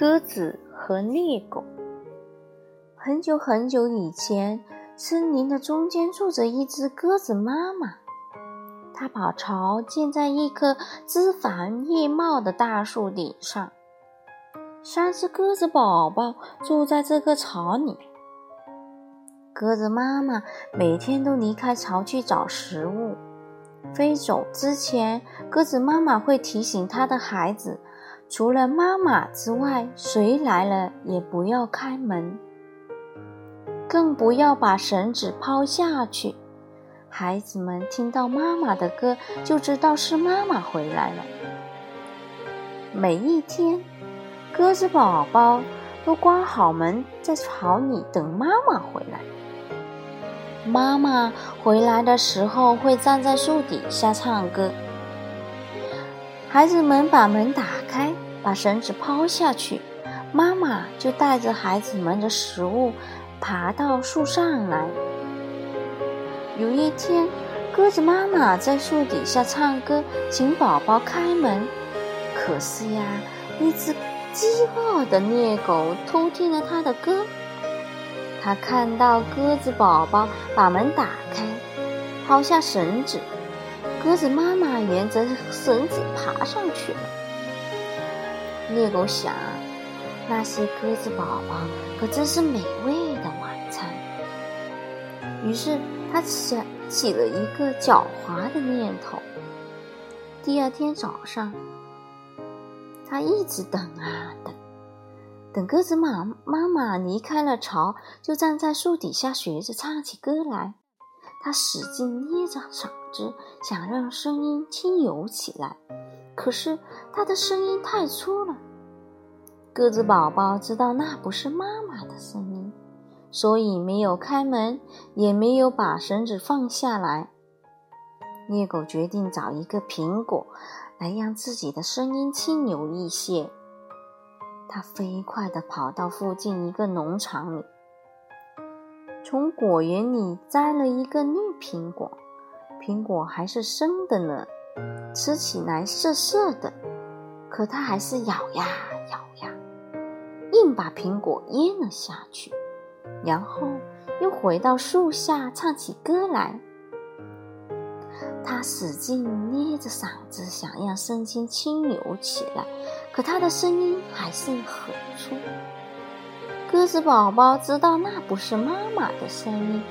鸽子和猎狗。很久很久以前，森林的中间住着一只鸽子妈妈，它把巢建在一棵枝繁叶茂的大树顶上。三只鸽子宝宝住在这个巢里。鸽子妈妈每天都离开巢去找食物，飞走之前，鸽子妈妈会提醒它的孩子。除了妈妈之外，谁来了也不要开门，更不要把绳子抛下去。孩子们听到妈妈的歌，就知道是妈妈回来了。每一天，鸽子宝宝都关好门，在巢里等妈妈回来。妈妈回来的时候，会站在树底下唱歌。孩子们把门打，把绳子抛下去，妈妈就带着孩子们的食物爬到树上来。有一天，鸽子妈妈在树底下唱歌，请宝宝开门。可是呀，一只饥饿的猎狗偷听了她的歌。它看到鸽子宝宝把门打开，抛下绳子。鸽子妈妈沿着绳子爬上去了。猎狗想，那些鸽子宝宝可真是美味的晚餐。于是，他想起了一个狡猾的念头。第二天早上，他一直等啊等，等鸽子妈妈妈离开了巢，就站在树底下学着唱起歌来。他使劲捏着嗓子，想让声音轻柔起来，可是他的声音太粗了。鸽子宝宝知道那不是妈妈的声音，所以没有开门，也没有把绳子放下来。猎狗决定找一个苹果，来让自己的声音轻柔一些。它飞快地跑到附近一个农场里。从果园里摘了一个绿苹果，苹果还是生的呢，吃起来涩涩的。可他还是咬呀咬呀，硬把苹果咽了下去，然后又回到树下唱起歌来。他使劲捏着嗓子，想让声音轻柔起来，可他的声音还是很粗。鸽子宝宝知道那不是妈妈的声音，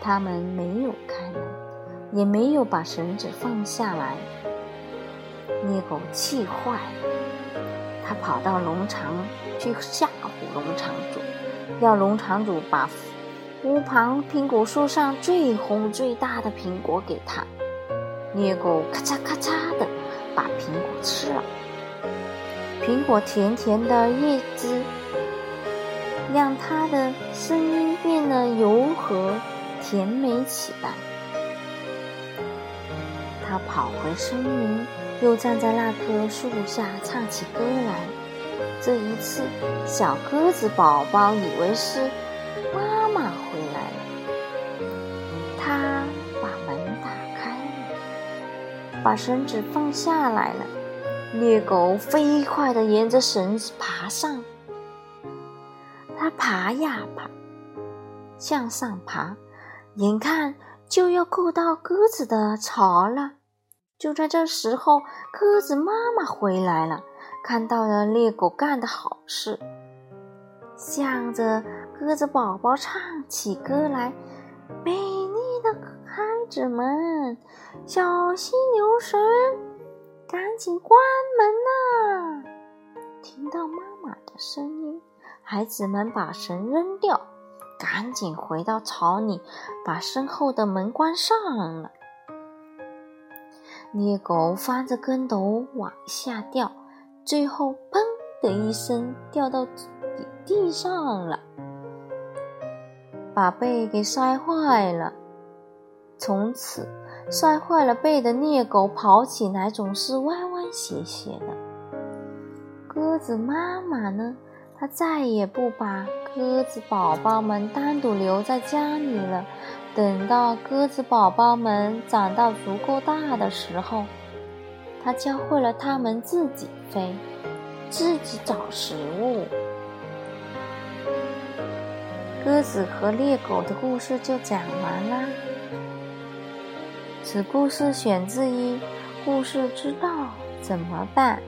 他们没有开门，也没有把绳子放下来。猎狗气坏了，他跑到农场去吓唬农场主，要农场主把屋旁苹果树上最红最大的苹果给他。猎狗咔嚓咔嚓的把苹果吃了，苹果甜甜的叶子。让他的声音变得柔和、甜美起来。他跑回森林，又站在那棵树下唱起歌来。这一次，小鸽子宝宝以为是妈妈回来了。他把门打开了，把绳子放下来了。猎狗飞快地沿着绳子爬上。它爬呀爬，向上爬，眼看就要够到鸽子的巢了。就在这时候，鸽子妈妈回来了，看到了猎狗干的好事，向着鸽子宝宝唱起歌来：“美丽的孩子们，小心留神，赶紧关门呐！”听到妈妈的声音。孩子们把绳扔掉，赶紧回到巢里，把身后的门关上了。猎狗翻着跟斗往下掉，最后“砰”的一声掉到地上了，把背给摔坏了。从此，摔坏了背的猎狗跑起来总是歪歪斜斜的。鸽子妈妈呢？它再也不把鸽子宝宝们单独留在家里了。等到鸽子宝宝们长到足够大的时候，它教会了它们自己飞。自己找食物。鸽子和猎狗的故事就讲完啦。此故事选自于《故事知道怎么办》。